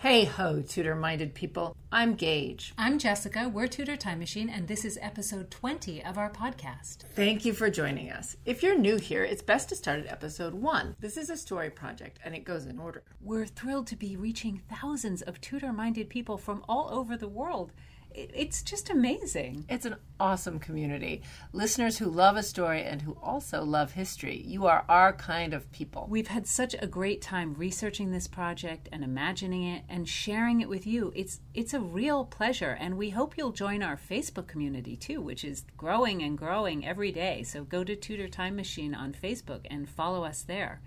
Hey ho, Tudor minded people. I'm Gage. I'm Jessica. We're Tudor Time Machine, and this is episode 20 of our podcast. Thank you for joining us. If you're new here, it's best to start at episode one. This is a story project, and it goes in order. We're thrilled to be reaching thousands of Tudor minded people from all over the world it's just amazing. It's an awesome community. Listeners who love a story and who also love history. You are our kind of people. We've had such a great time researching this project and imagining it and sharing it with you. It's it's a real pleasure and we hope you'll join our Facebook community too, which is growing and growing every day. So go to Tudor Time Machine on Facebook and follow us there.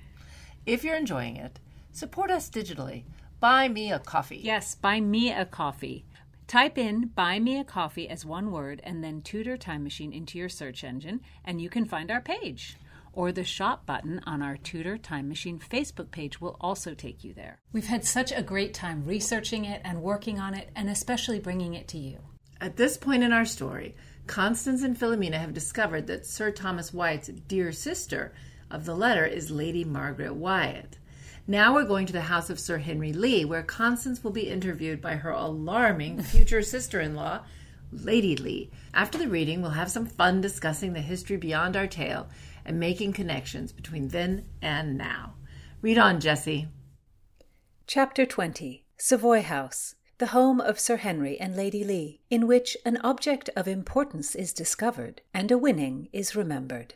If you're enjoying it, support us digitally. Buy me a coffee. Yes, buy me a coffee. Type in Buy Me a Coffee as one word and then Tudor Time Machine into your search engine, and you can find our page. Or the shop button on our Tudor Time Machine Facebook page will also take you there. We've had such a great time researching it and working on it, and especially bringing it to you. At this point in our story, Constance and Philomena have discovered that Sir Thomas Wyatt's dear sister of the letter is Lady Margaret Wyatt. Now we're going to the house of Sir Henry Lee, where Constance will be interviewed by her alarming future sister in law, Lady Lee. After the reading, we'll have some fun discussing the history beyond our tale and making connections between then and now. Read on, Jessie. Chapter 20 Savoy House, the home of Sir Henry and Lady Lee, in which an object of importance is discovered and a winning is remembered.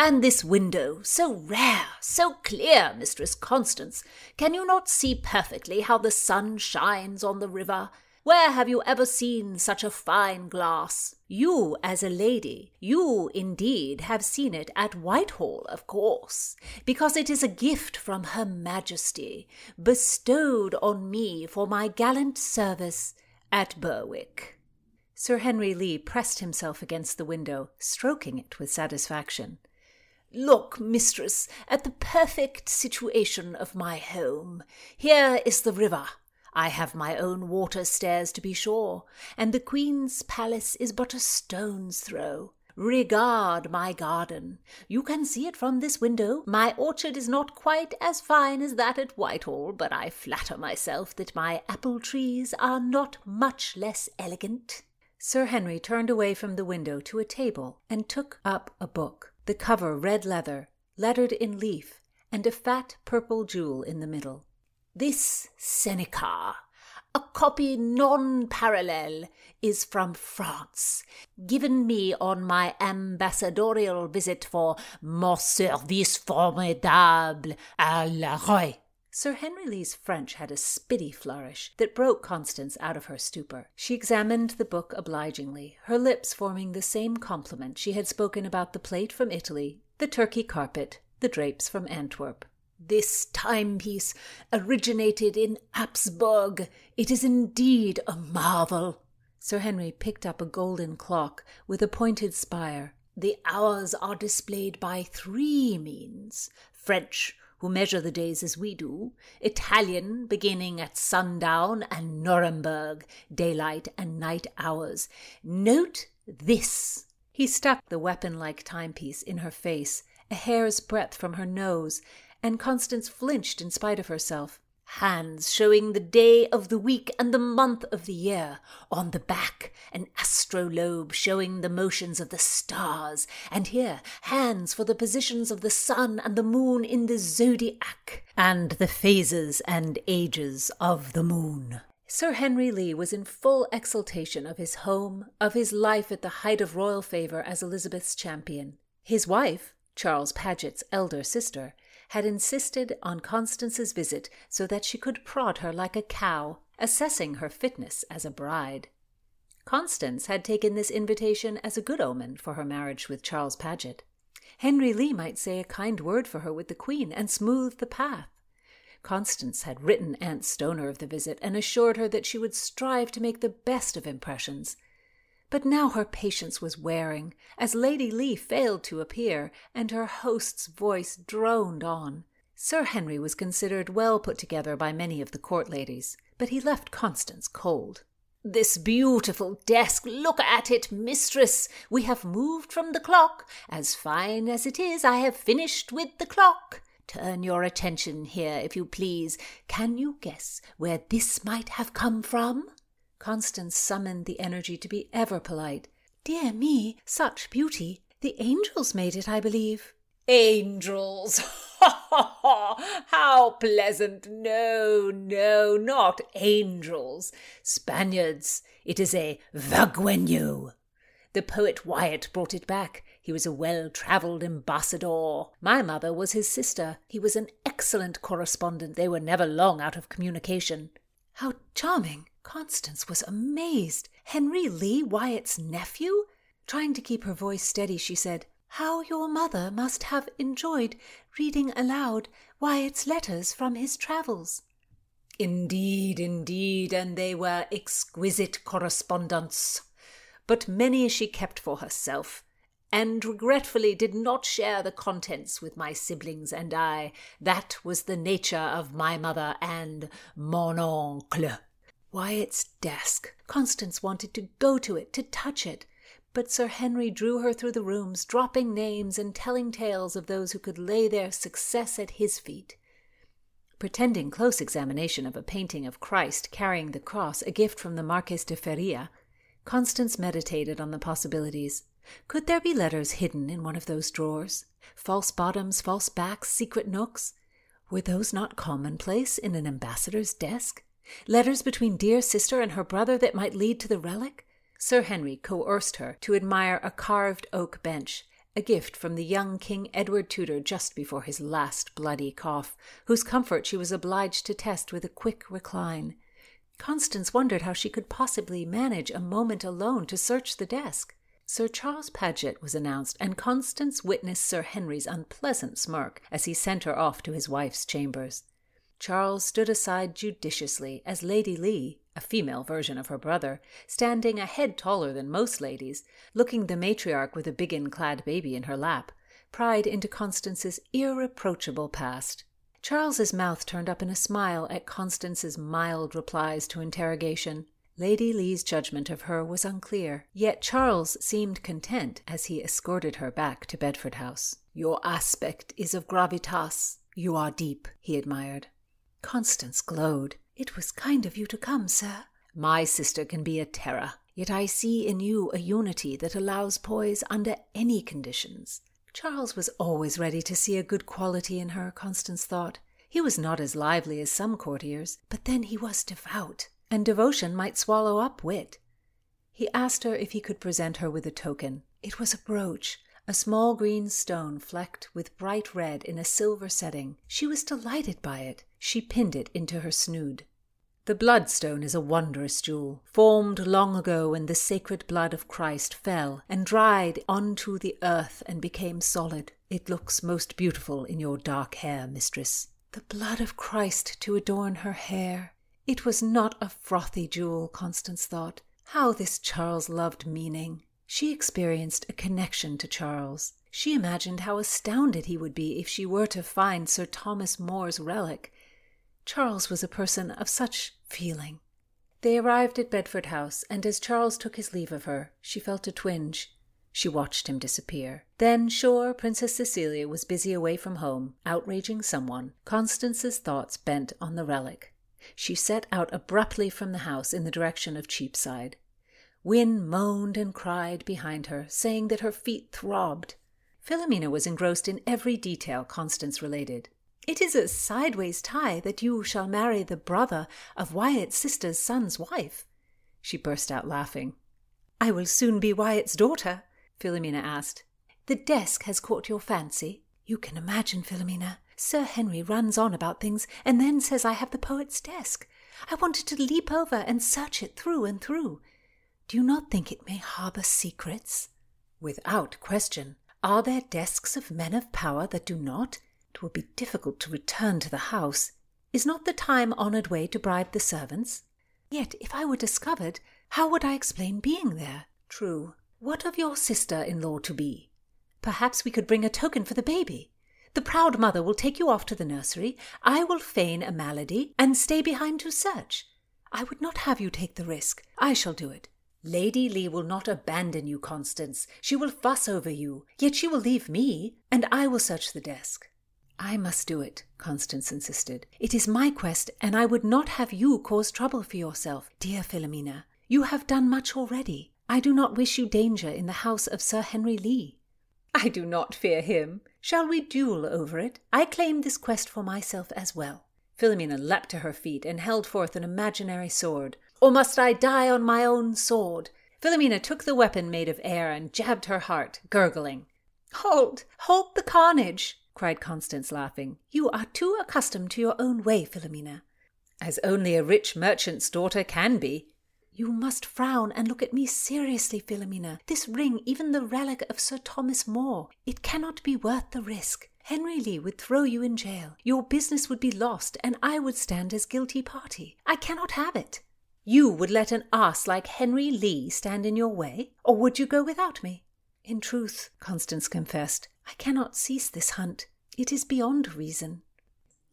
And this window, so rare, so clear, Mistress Constance, can you not see perfectly how the sun shines on the river? Where have you ever seen such a fine glass? You, as a lady, you indeed have seen it at Whitehall, of course, because it is a gift from Her Majesty, bestowed on me for my gallant service at Berwick. Sir Henry Lee pressed himself against the window, stroking it with satisfaction. Look, mistress, at the perfect situation of my home. Here is the river. I have my own water stairs, to be sure, and the Queen's palace is but a stone's throw. Regard my garden. You can see it from this window. My orchard is not quite as fine as that at Whitehall, but I flatter myself that my apple trees are not much less elegant. Sir Henry turned away from the window to a table and took up a book the cover red leather, lettered in leaf, and a fat purple jewel in the middle. This Seneca, a copy non parallel, is from France, given me on my ambassadorial visit for mon service formidable à la Roi. Sir Henry Lee's French had a spitty flourish that broke Constance out of her stupor. She examined the book obligingly, her lips forming the same compliment she had spoken about the plate from Italy, the Turkey carpet, the drapes from Antwerp. This timepiece originated in Augsburg. It is indeed a marvel. Sir Henry picked up a golden clock with a pointed spire. The hours are displayed by three means French, who measure the days as we do, Italian, beginning at sundown, and Nuremberg, daylight and night hours. Note this. He stuck the weapon like timepiece in her face, a hair's breadth from her nose, and Constance flinched in spite of herself hands showing the day of the week and the month of the year. On the back, an astrolabe showing the motions of the stars. And here, hands for the positions of the sun and the moon in the zodiac, and the phases and ages of the moon. Sir Henry Lee was in full exultation of his home, of his life at the height of royal favour as Elizabeth's champion. His wife, Charles Paget's elder sister, had insisted on Constance's visit so that she could prod her like a cow, assessing her fitness as a bride. Constance had taken this invitation as a good omen for her marriage with Charles Paget. Henry Lee might say a kind word for her with the Queen and smooth the path. Constance had written Aunt Stoner of the visit and assured her that she would strive to make the best of impressions. But now her patience was wearing, as Lady Lee failed to appear, and her host's voice droned on. Sir Henry was considered well put together by many of the court ladies, but he left Constance cold. This beautiful desk, look at it, mistress. We have moved from the clock. As fine as it is, I have finished with the clock. Turn your attention here, if you please. Can you guess where this might have come from? Constance summoned the energy to be ever polite. Dear me, such beauty. The angels made it, I believe. Angels! Ha ha ha! How pleasant! No, no, not angels. Spaniards. It is a vergueño. The poet Wyatt brought it back. He was a well travelled ambassador. My mother was his sister. He was an excellent correspondent. They were never long out of communication. How charming! Constance was amazed. Henry Lee, Wyatt's nephew? Trying to keep her voice steady, she said, How your mother must have enjoyed reading aloud Wyatt's letters from his travels. Indeed, indeed, and they were exquisite correspondence. But many she kept for herself and regretfully did not share the contents with my siblings and I. That was the nature of my mother and mon oncle. Wyatt's desk. Constance wanted to go to it, to touch it. But Sir Henry drew her through the rooms, dropping names and telling tales of those who could lay their success at his feet. Pretending close examination of a painting of Christ carrying the cross, a gift from the Marquis de Feria, Constance meditated on the possibilities. Could there be letters hidden in one of those drawers? False bottoms, false backs, secret nooks? Were those not commonplace in an ambassador's desk? Letters between dear sister and her brother that might lead to the relic? Sir Henry coerced her to admire a carved oak bench, a gift from the young King Edward Tudor just before his last bloody cough, whose comfort she was obliged to test with a quick recline. Constance wondered how she could possibly manage a moment alone to search the desk. Sir Charles Paget was announced, and Constance witnessed Sir Henry's unpleasant smirk as he sent her off to his wife's chambers. Charles stood aside judiciously as Lady Lee, a female version of her brother, standing a head taller than most ladies, looking the matriarch with a biggin clad baby in her lap, pried into Constance's irreproachable past. Charles's mouth turned up in a smile at Constance's mild replies to interrogation. Lady Lee's judgment of her was unclear, yet Charles seemed content as he escorted her back to Bedford House. Your aspect is of gravitas. You are deep, he admired. Constance glowed. It was kind of you to come, sir. My sister can be a terror, yet I see in you a unity that allows poise under any conditions. Charles was always ready to see a good quality in her, Constance thought. He was not as lively as some courtiers, but then he was devout and devotion might swallow up wit. He asked her if he could present her with a token. It was a brooch, a small green stone flecked with bright red in a silver setting. She was delighted by it. She pinned it into her snood. The bloodstone is a wondrous jewel, formed long ago when the sacred blood of Christ fell and dried onto the earth and became solid. It looks most beautiful in your dark hair, mistress. The blood of Christ to adorn her hair. It was not a frothy jewel, Constance thought. How this Charles loved meaning. She experienced a connection to Charles. She imagined how astounded he would be if she were to find Sir Thomas More's relic. Charles was a person of such feeling. They arrived at Bedford House, and as Charles took his leave of her, she felt a twinge. She watched him disappear. Then, sure, Princess Cecilia was busy away from home, outraging someone. Constance's thoughts bent on the relic. She set out abruptly from the house in the direction of Cheapside. Wynne moaned and cried behind her, saying that her feet throbbed. Philomena was engrossed in every detail Constance related. It is a sideways tie that you shall marry the brother of Wyatt's sister's son's wife. She burst out laughing. I will soon be Wyatt's daughter, Philomena asked. The desk has caught your fancy. You can imagine, Philomena, Sir Henry runs on about things and then says I have the poet's desk. I wanted to leap over and search it through and through. Do you not think it may harbour secrets? Without question. Are there desks of men of power that do not? It will be difficult to return to the house. Is not the time honoured way to bribe the servants? Yet, if I were discovered, how would I explain being there? True. What of your sister in law to be? Perhaps we could bring a token for the baby. The proud mother will take you off to the nursery. I will feign a malady and stay behind to search. I would not have you take the risk. I shall do it. Lady Lee will not abandon you, Constance. She will fuss over you, yet she will leave me, and I will search the desk. I must do it, Constance insisted. It is my quest, and I would not have you cause trouble for yourself, dear Philomena. You have done much already. I do not wish you danger in the house of Sir Henry Lee. I do not fear him. Shall we duel over it? I claim this quest for myself as well. Philomena leapt to her feet and held forth an imaginary sword. Or must I die on my own sword? Philomena took the weapon made of air and jabbed her heart, gurgling. Hold, hold the carnage, cried Constance, laughing. You are too accustomed to your own way, Philomena. As only a rich merchant's daughter can be. You must frown and look at me seriously, Philomena. This ring, even the relic of Sir Thomas More, it cannot be worth the risk. Henry Lee would throw you in jail. Your business would be lost, and I would stand as guilty party. I cannot have it. You would let an ass like Henry Lee stand in your way, or would you go without me? In truth, Constance confessed, I cannot cease this hunt. It is beyond reason.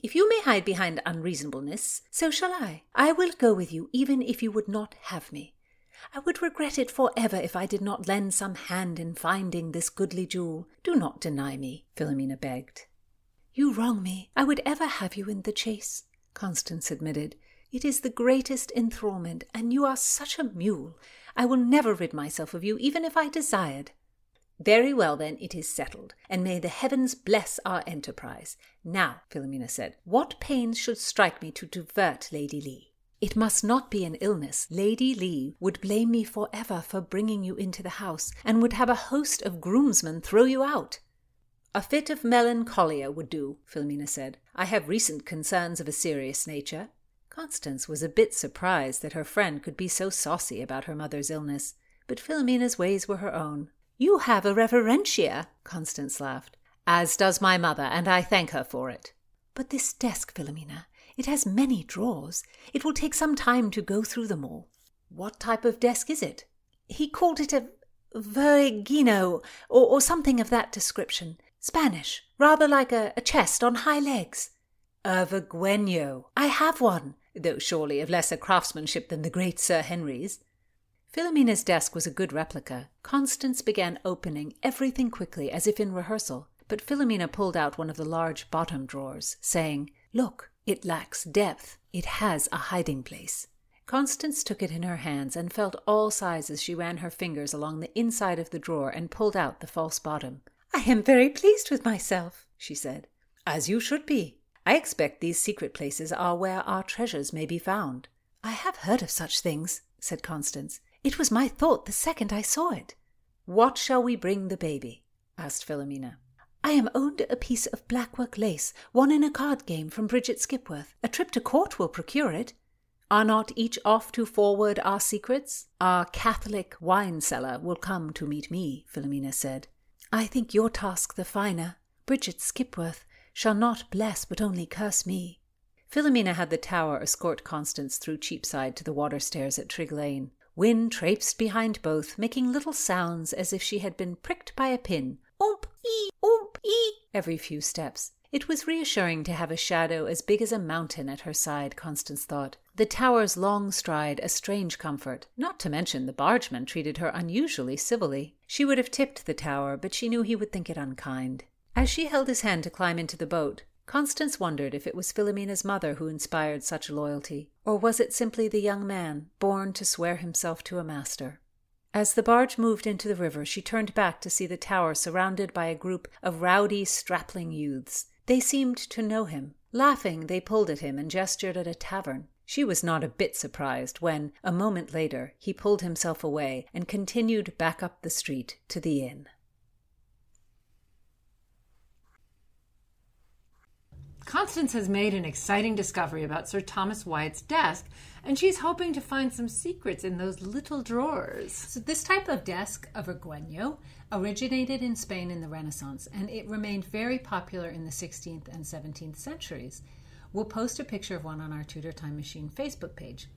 If you may hide behind unreasonableness, so shall I. I will go with you, even if you would not have me. I would regret it for ever if I did not lend some hand in finding this goodly jewel. Do not deny me, Philomena begged. You wrong me. I would ever have you in the chase, Constance admitted. It is the greatest enthrallment, and you are such a mule. I will never rid myself of you, even if I desired. Very well, then, it is settled, and may the heavens bless our enterprise. Now, Philomena said, what pains should strike me to divert Lady Lee? It must not be an illness. Lady Lee would blame me for ever for bringing you into the house, and would have a host of groomsmen throw you out. A fit of melancholia would do, Philomena said. I have recent concerns of a serious nature. Constance was a bit surprised that her friend could be so saucy about her mother's illness, but Philomena's ways were her own. You have a reverentia, Constance laughed. As does my mother, and I thank her for it. But this desk, Philomena, it has many drawers. It will take some time to go through them all. What type of desk is it? He called it a vergino, or, or something of that description. Spanish, rather like a, a chest on high legs. A vergueño. I have one, though surely of lesser craftsmanship than the great Sir Henry's. Philomena's desk was a good replica. Constance began opening everything quickly, as if in rehearsal, but Philomena pulled out one of the large bottom drawers, saying, Look, it lacks depth. It has a hiding place. Constance took it in her hands and felt all sides as she ran her fingers along the inside of the drawer and pulled out the false bottom. I am very pleased with myself, she said. As you should be. I expect these secret places are where our treasures may be found. I have heard of such things, said Constance. It was my thought the second I saw it. What shall we bring the baby? asked Philomena. I am owed a piece of blackwork lace, won in a card game from Bridget Skipworth. A trip to court will procure it. Are not each off to forward our secrets? Our Catholic wine seller will come to meet me, Philomena said. I think your task the finer. Bridget Skipworth shall not bless but only curse me. Philomena had the tower escort Constance through Cheapside to the water stairs at Trig Lane. Wynne traipsed behind both, making little sounds as if she had been pricked by a pin. Oomp, ee, oomp, ee, every few steps. It was reassuring to have a shadow as big as a mountain at her side, Constance thought. The tower's long stride a strange comfort, not to mention the bargeman treated her unusually civilly. She would have tipped the tower, but she knew he would think it unkind. As she held his hand to climb into the boat, Constance wondered if it was Philomena's mother who inspired such loyalty, or was it simply the young man, born to swear himself to a master? As the barge moved into the river, she turned back to see the tower surrounded by a group of rowdy, strapling youths. They seemed to know him. Laughing, they pulled at him and gestured at a tavern. She was not a bit surprised when, a moment later, he pulled himself away and continued back up the street to the inn. Constance has made an exciting discovery about Sir Thomas Wyatt's desk, and she's hoping to find some secrets in those little drawers. So, this type of desk, a vergueño, originated in Spain in the Renaissance, and it remained very popular in the 16th and 17th centuries. We'll post a picture of one on our Tudor Time Machine Facebook page.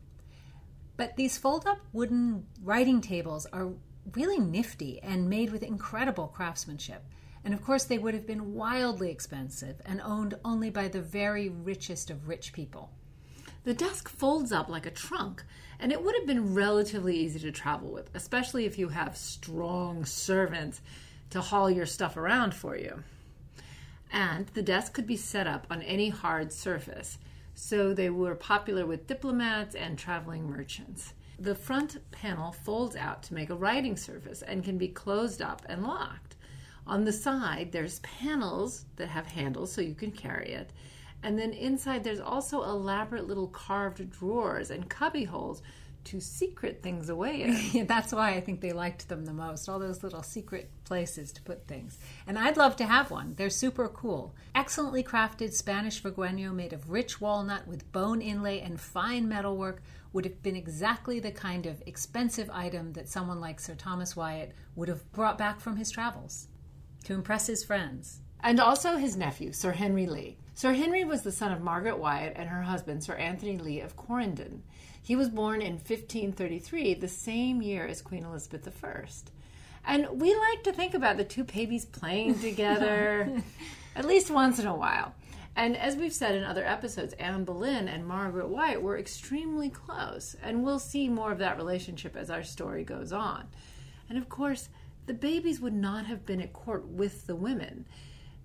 But these fold up wooden writing tables are really nifty and made with incredible craftsmanship. And of course, they would have been wildly expensive and owned only by the very richest of rich people. The desk folds up like a trunk, and it would have been relatively easy to travel with, especially if you have strong servants to haul your stuff around for you. And the desk could be set up on any hard surface, so they were popular with diplomats and traveling merchants. The front panel folds out to make a writing surface and can be closed up and locked. On the side, there's panels that have handles so you can carry it. And then inside, there's also elaborate little carved drawers and cubby holes to secret things away in. Yeah, that's why I think they liked them the most. All those little secret places to put things. And I'd love to have one. They're super cool. Excellently crafted Spanish Vergueño made of rich walnut with bone inlay and fine metalwork would have been exactly the kind of expensive item that someone like Sir Thomas Wyatt would have brought back from his travels to impress his friends. And also his nephew, Sir Henry Lee. Sir Henry was the son of Margaret Wyatt and her husband, Sir Anthony Lee of Quarrendon. He was born in 1533, the same year as Queen Elizabeth I. And we like to think about the two babies playing together at least once in a while. And as we've said in other episodes, Anne Boleyn and Margaret Wyatt were extremely close, and we'll see more of that relationship as our story goes on. And of course, the babies would not have been at court with the women.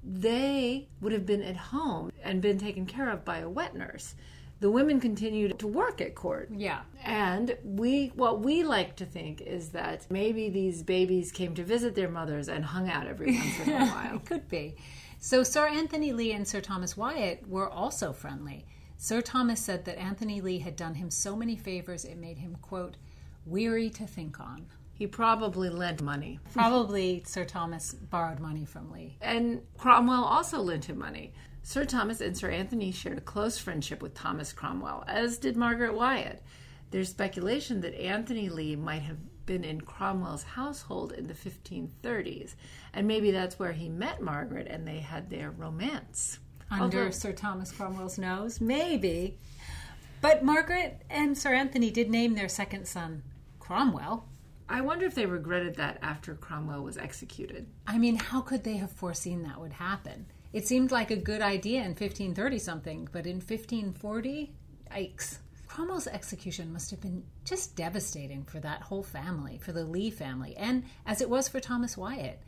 They would have been at home and been taken care of by a wet nurse the women continued to work at court. Yeah. And we what we like to think is that maybe these babies came to visit their mothers and hung out every once in a while. it could be. So Sir Anthony Lee and Sir Thomas Wyatt were also friendly. Sir Thomas said that Anthony Lee had done him so many favors it made him quote weary to think on. He probably lent money. Probably Sir Thomas borrowed money from Lee. And Cromwell also lent him money. Sir Thomas and Sir Anthony shared a close friendship with Thomas Cromwell, as did Margaret Wyatt. There's speculation that Anthony Lee might have been in Cromwell's household in the 1530s, and maybe that's where he met Margaret and they had their romance. Under Although, Sir Thomas Cromwell's nose? Maybe. But Margaret and Sir Anthony did name their second son Cromwell. I wonder if they regretted that after Cromwell was executed. I mean, how could they have foreseen that would happen? It seemed like a good idea in 1530 something, but in 1540, yikes. Cromwell's execution must have been just devastating for that whole family, for the Lee family, and as it was for Thomas Wyatt.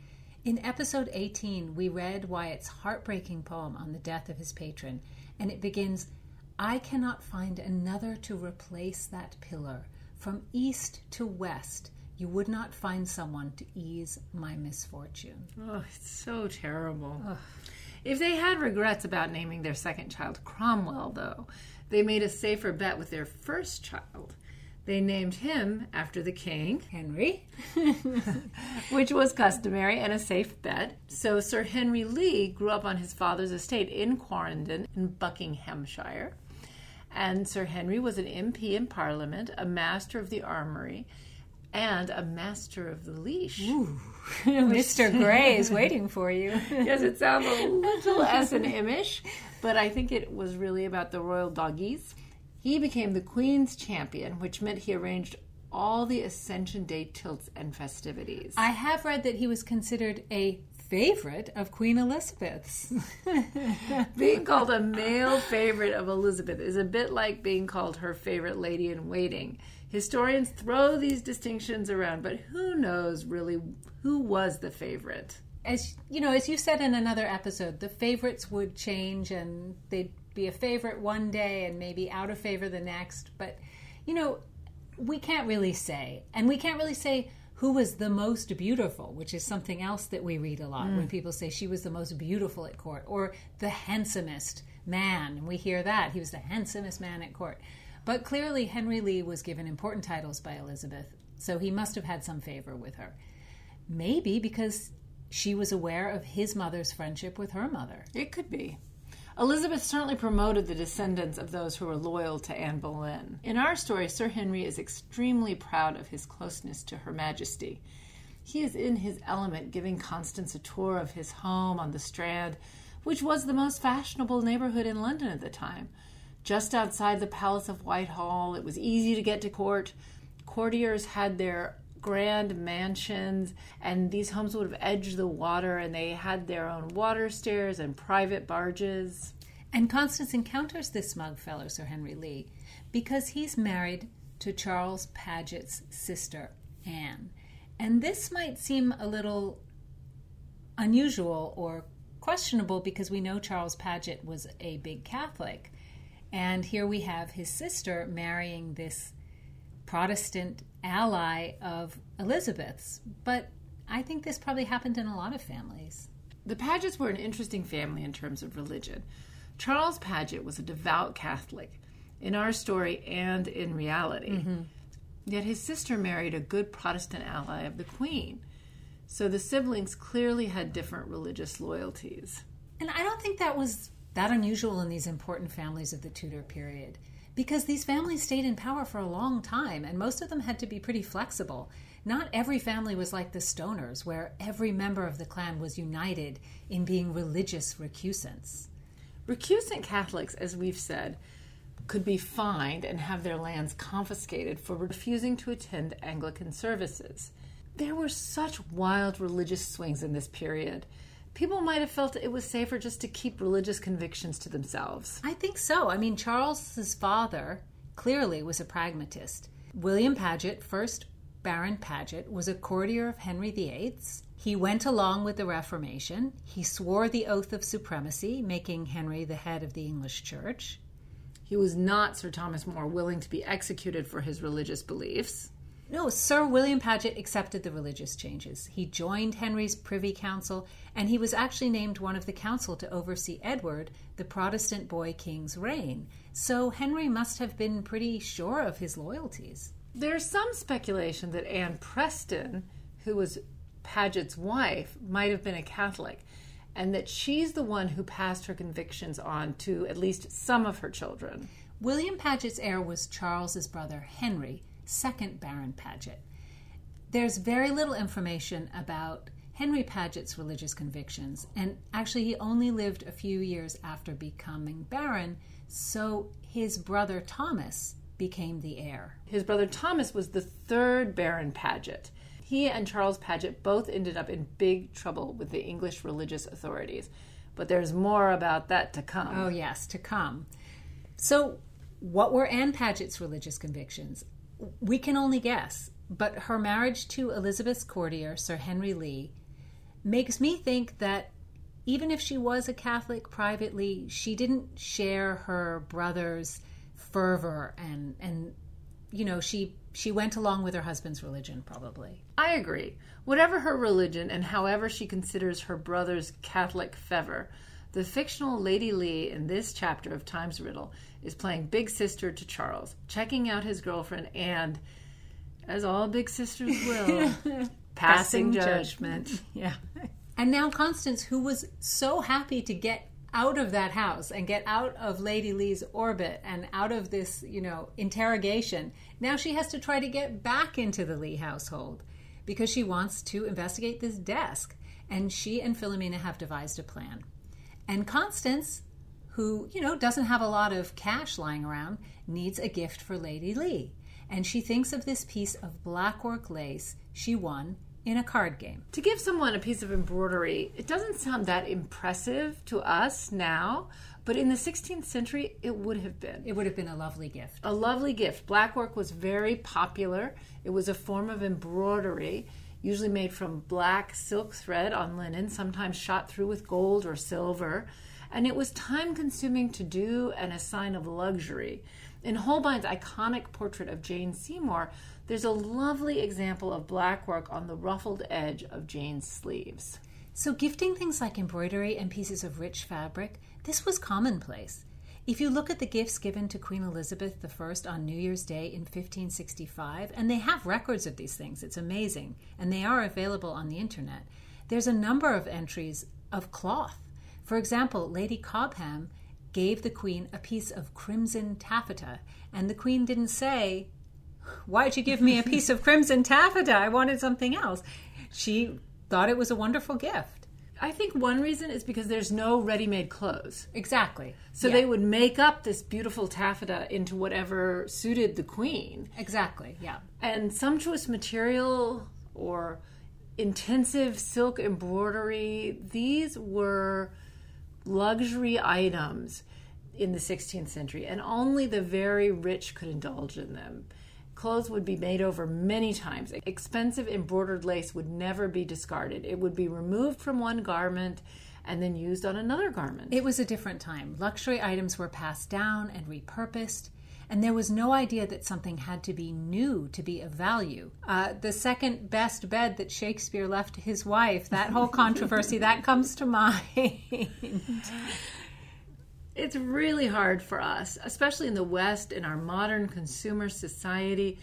In episode 18, we read Wyatt's heartbreaking poem on the death of his patron, and it begins I cannot find another to replace that pillar. From east to west, you would not find someone to ease my misfortune. Oh, it's so terrible. Ugh. If they had regrets about naming their second child Cromwell, though, they made a safer bet with their first child. They named him after the king, Henry, which was customary and a safe bet. So Sir Henry Lee grew up on his father's estate in Quarrendon in Buckinghamshire. And Sir Henry was an MP in Parliament, a master of the armory, and a master of the leash. Mr. Grey is waiting for you. yes, it sounds a little S and Imish, but I think it was really about the royal doggies. He became the Queen's champion, which meant he arranged all the Ascension Day tilts and festivities. I have read that he was considered a favorite of Queen Elizabeth's. being called a male favorite of Elizabeth is a bit like being called her favorite lady in waiting. Historians throw these distinctions around, but who knows really who was the favorite? As you know, as you said in another episode, the favorites would change and they'd be a favorite one day and maybe out of favor the next. But you know, we can't really say, and we can't really say who was the most beautiful, which is something else that we read a lot mm. when people say she was the most beautiful at court, or the handsomest man. We hear that he was the handsomest man at court. But clearly, Henry Lee was given important titles by Elizabeth, so he must have had some favor with her. Maybe because she was aware of his mother's friendship with her mother. It could be. Elizabeth certainly promoted the descendants of those who were loyal to Anne Boleyn. In our story, Sir Henry is extremely proud of his closeness to Her Majesty. He is in his element giving Constance a tour of his home on the Strand, which was the most fashionable neighborhood in London at the time just outside the Palace of Whitehall. It was easy to get to court. Courtiers had their grand mansions, and these homes would have edged the water, and they had their own water stairs and private barges. And Constance encounters this smug fellow, Sir Henry Lee, because he's married to Charles Paget's sister, Anne. And this might seem a little unusual or questionable because we know Charles Paget was a big Catholic. And here we have his sister marrying this Protestant ally of Elizabeth's. But I think this probably happened in a lot of families. The Pagets were an interesting family in terms of religion. Charles Paget was a devout Catholic in our story and in reality. Mm-hmm. Yet his sister married a good Protestant ally of the Queen. So the siblings clearly had different religious loyalties. And I don't think that was that unusual in these important families of the Tudor period because these families stayed in power for a long time and most of them had to be pretty flexible. Not every family was like the Stoners, where every member of the clan was united in being religious recusants. Recusant Catholics, as we've said, could be fined and have their lands confiscated for refusing to attend Anglican services. There were such wild religious swings in this period. People might have felt it was safer just to keep religious convictions to themselves. I think so. I mean, Charles's father clearly was a pragmatist. William Paget, first Baron Paget, was a courtier of Henry VIII's. He went along with the Reformation. He swore the oath of supremacy, making Henry the head of the English Church. He was not Sir Thomas More willing to be executed for his religious beliefs. No, Sir William Paget accepted the religious changes. He joined Henry's Privy Council, and he was actually named one of the council to oversee Edward, the Protestant boy king's reign. So Henry must have been pretty sure of his loyalties. There's some speculation that Anne Preston, who was Paget's wife, might have been a Catholic, and that she's the one who passed her convictions on to at least some of her children. William Paget's heir was Charles's brother Henry, second Baron Paget. There's very little information about Henry Paget's religious convictions, and actually, he only lived a few years after becoming Baron, so his brother Thomas became the heir. His brother Thomas was the third Baron Paget. He and Charles Paget both ended up in big trouble with the English religious authorities. But there's more about that to come. Oh, yes, to come. So, what were Anne Paget's religious convictions? We can only guess, but her marriage to Elizabeth's courtier, Sir Henry Lee, makes me think that even if she was a Catholic privately, she didn't share her brother's fervor and and you know she she went along with her husband's religion probably. I agree. Whatever her religion and however she considers her brother's catholic fervor the fictional lady lee in this chapter of time's riddle is playing big sister to charles checking out his girlfriend and as all big sisters will passing, passing judgment. judgment yeah and now constance who was so happy to get out of that house and get out of Lady Lee's orbit and out of this, you know, interrogation. Now she has to try to get back into the Lee household because she wants to investigate this desk. And she and Philomena have devised a plan. And Constance, who, you know, doesn't have a lot of cash lying around, needs a gift for Lady Lee. And she thinks of this piece of blackwork lace she won in a card game. To give someone a piece of embroidery, it doesn't sound that impressive to us now, but in the 16th century, it would have been. It would have been a lovely gift. A lovely gift. Blackwork was very popular. It was a form of embroidery, usually made from black silk thread on linen, sometimes shot through with gold or silver. And it was time consuming to do and a sign of luxury. In Holbein's iconic portrait of Jane Seymour, there's a lovely example of black work on the ruffled edge of Jane's sleeves. So, gifting things like embroidery and pieces of rich fabric, this was commonplace. If you look at the gifts given to Queen Elizabeth I on New Year's Day in 1565, and they have records of these things, it's amazing, and they are available on the internet, there's a number of entries of cloth. For example, Lady Cobham gave the Queen a piece of crimson taffeta, and the Queen didn't say, Why'd you give me a piece of crimson taffeta? I wanted something else. She thought it was a wonderful gift. I think one reason is because there's no ready made clothes. Exactly. So yeah. they would make up this beautiful taffeta into whatever suited the queen. Exactly, yeah. And sumptuous material or intensive silk embroidery, these were luxury items in the 16th century, and only the very rich could indulge in them. Clothes would be made over many times. Expensive embroidered lace would never be discarded. It would be removed from one garment and then used on another garment. It was a different time. Luxury items were passed down and repurposed, and there was no idea that something had to be new to be of value. Uh, the second best bed that Shakespeare left his wife, that whole controversy, that comes to mind. It's really hard for us, especially in the West, in our modern consumer society,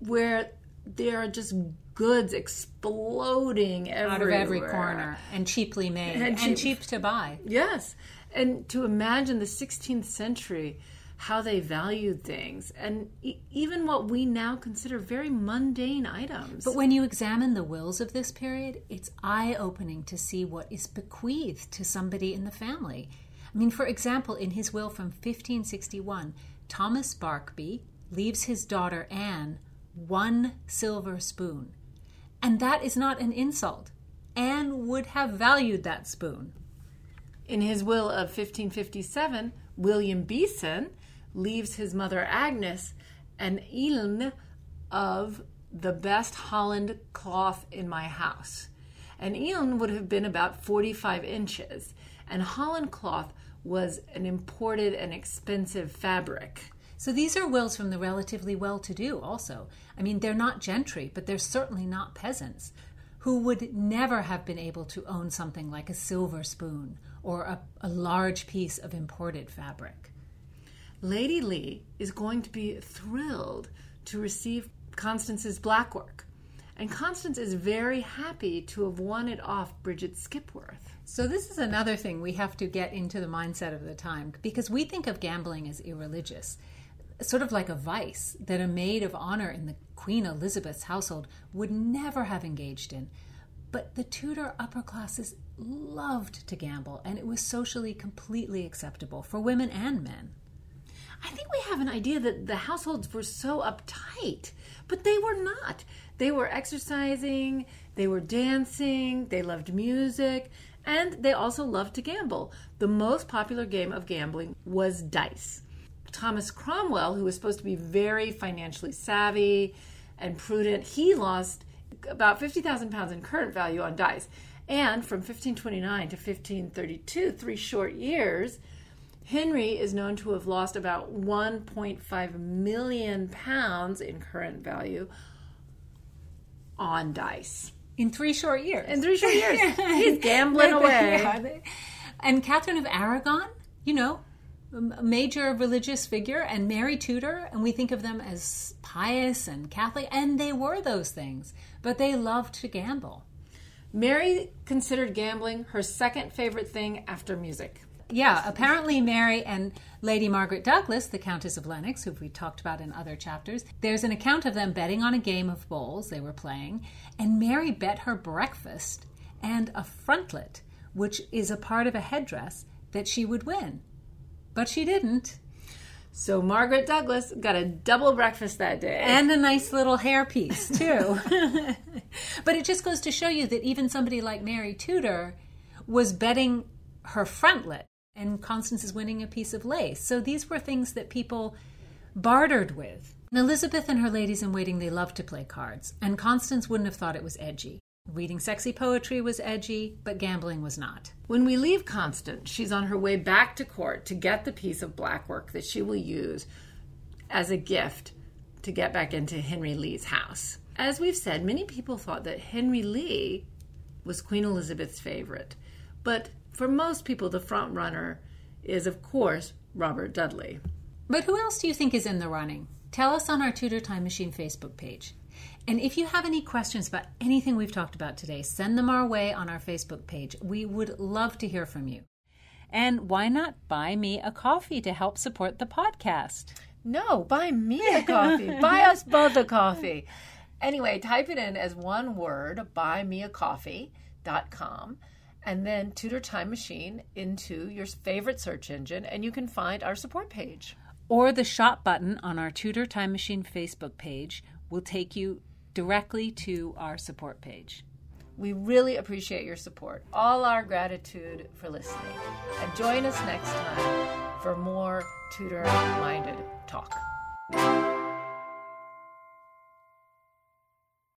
where there are just goods exploding everywhere. out of every corner and cheaply made And and, cheap- cheap to buy. Yes. And to imagine the 16th century, how they valued things, and e- even what we now consider very mundane items. But when you examine the wills of this period, it's eye opening to see what is bequeathed to somebody in the family. I mean, for example, in his will from 1561, Thomas Barkby leaves his daughter Anne one silver spoon. And that is not an insult. Anne would have valued that spoon. In his will of 1557, William Beeson leaves his mother Agnes an iln of the best Holland cloth in my house. An iln would have been about 45 inches, and Holland cloth was an imported and expensive fabric. So these are wills from the relatively well to do, also. I mean, they're not gentry, but they're certainly not peasants who would never have been able to own something like a silver spoon or a, a large piece of imported fabric. Lady Lee is going to be thrilled to receive Constance's black work. And Constance is very happy to have won it off Bridget Skipworth. So, this is another thing we have to get into the mindset of the time because we think of gambling as irreligious, sort of like a vice that a maid of honor in the Queen Elizabeth's household would never have engaged in. But the Tudor upper classes loved to gamble, and it was socially completely acceptable for women and men. I think we have an idea that the households were so uptight, but they were not. They were exercising, they were dancing, they loved music, and they also loved to gamble. The most popular game of gambling was dice. Thomas Cromwell, who was supposed to be very financially savvy and prudent, he lost about 50,000 pounds in current value on dice. And from 1529 to 1532, three short years, Henry is known to have lost about 1.5 million pounds in current value on dice. In three short years. In three short years, he's gambling away. Yeah, and Catherine of Aragon, you know, a major religious figure, and Mary Tudor, and we think of them as pious and Catholic, and they were those things, but they loved to gamble. Mary considered gambling her second favorite thing after music. Yeah, apparently Mary and Lady Margaret Douglas, the Countess of Lennox, who we talked about in other chapters, there's an account of them betting on a game of bowls they were playing, and Mary bet her breakfast and a frontlet, which is a part of a headdress, that she would win. But she didn't. So Margaret Douglas got a double breakfast that day. And a nice little hairpiece, too. but it just goes to show you that even somebody like Mary Tudor was betting her frontlet, and Constance is winning a piece of lace. So these were things that people bartered with. And Elizabeth and her ladies in waiting, they loved to play cards, and Constance wouldn't have thought it was edgy. Reading sexy poetry was edgy, but gambling was not. When we leave Constance, she's on her way back to court to get the piece of black work that she will use as a gift to get back into Henry Lee's house. As we've said, many people thought that Henry Lee was Queen Elizabeth's favorite, but for most people, the front runner is, of course, Robert Dudley. But who else do you think is in the running? Tell us on our Tudor Time Machine Facebook page. And if you have any questions about anything we've talked about today, send them our way on our Facebook page. We would love to hear from you. And why not buy me a coffee to help support the podcast? No, buy me a coffee. buy us both a coffee. Anyway, type it in as one word, buymeacoffee.com, and then Tudor Time Machine into your favorite search engine, and you can find our support page. Or the shop button on our Tudor Time Machine Facebook page will take you directly to our support page. We really appreciate your support. All our gratitude for listening. And join us next time for more Tudor minded talk.